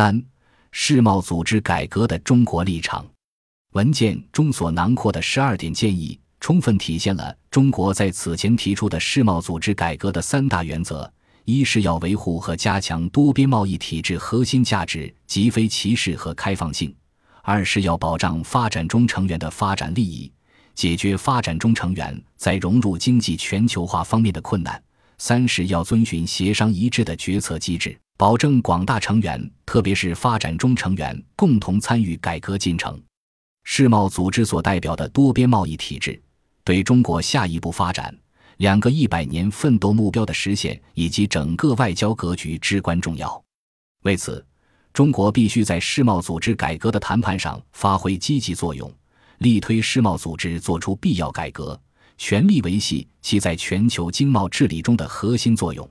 三、世贸组织改革的中国立场。文件中所囊括的十二点建议，充分体现了中国在此前提出的世贸组织改革的三大原则：一是要维护和加强多边贸易体制核心价值及非歧视和开放性；二是要保障发展中成员的发展利益，解决发展中成员在融入经济全球化方面的困难；三是要遵循协商一致的决策机制，保证广大成员，特别是发展中成员共同参与改革进程。世贸组织所代表的多边贸易体制，对中国下一步发展、两个一百年奋斗目标的实现以及整个外交格局至关重要。为此，中国必须在世贸组织改革的谈判上发挥积极作用，力推世贸组织做出必要改革，全力维系其在全球经贸治理中的核心作用。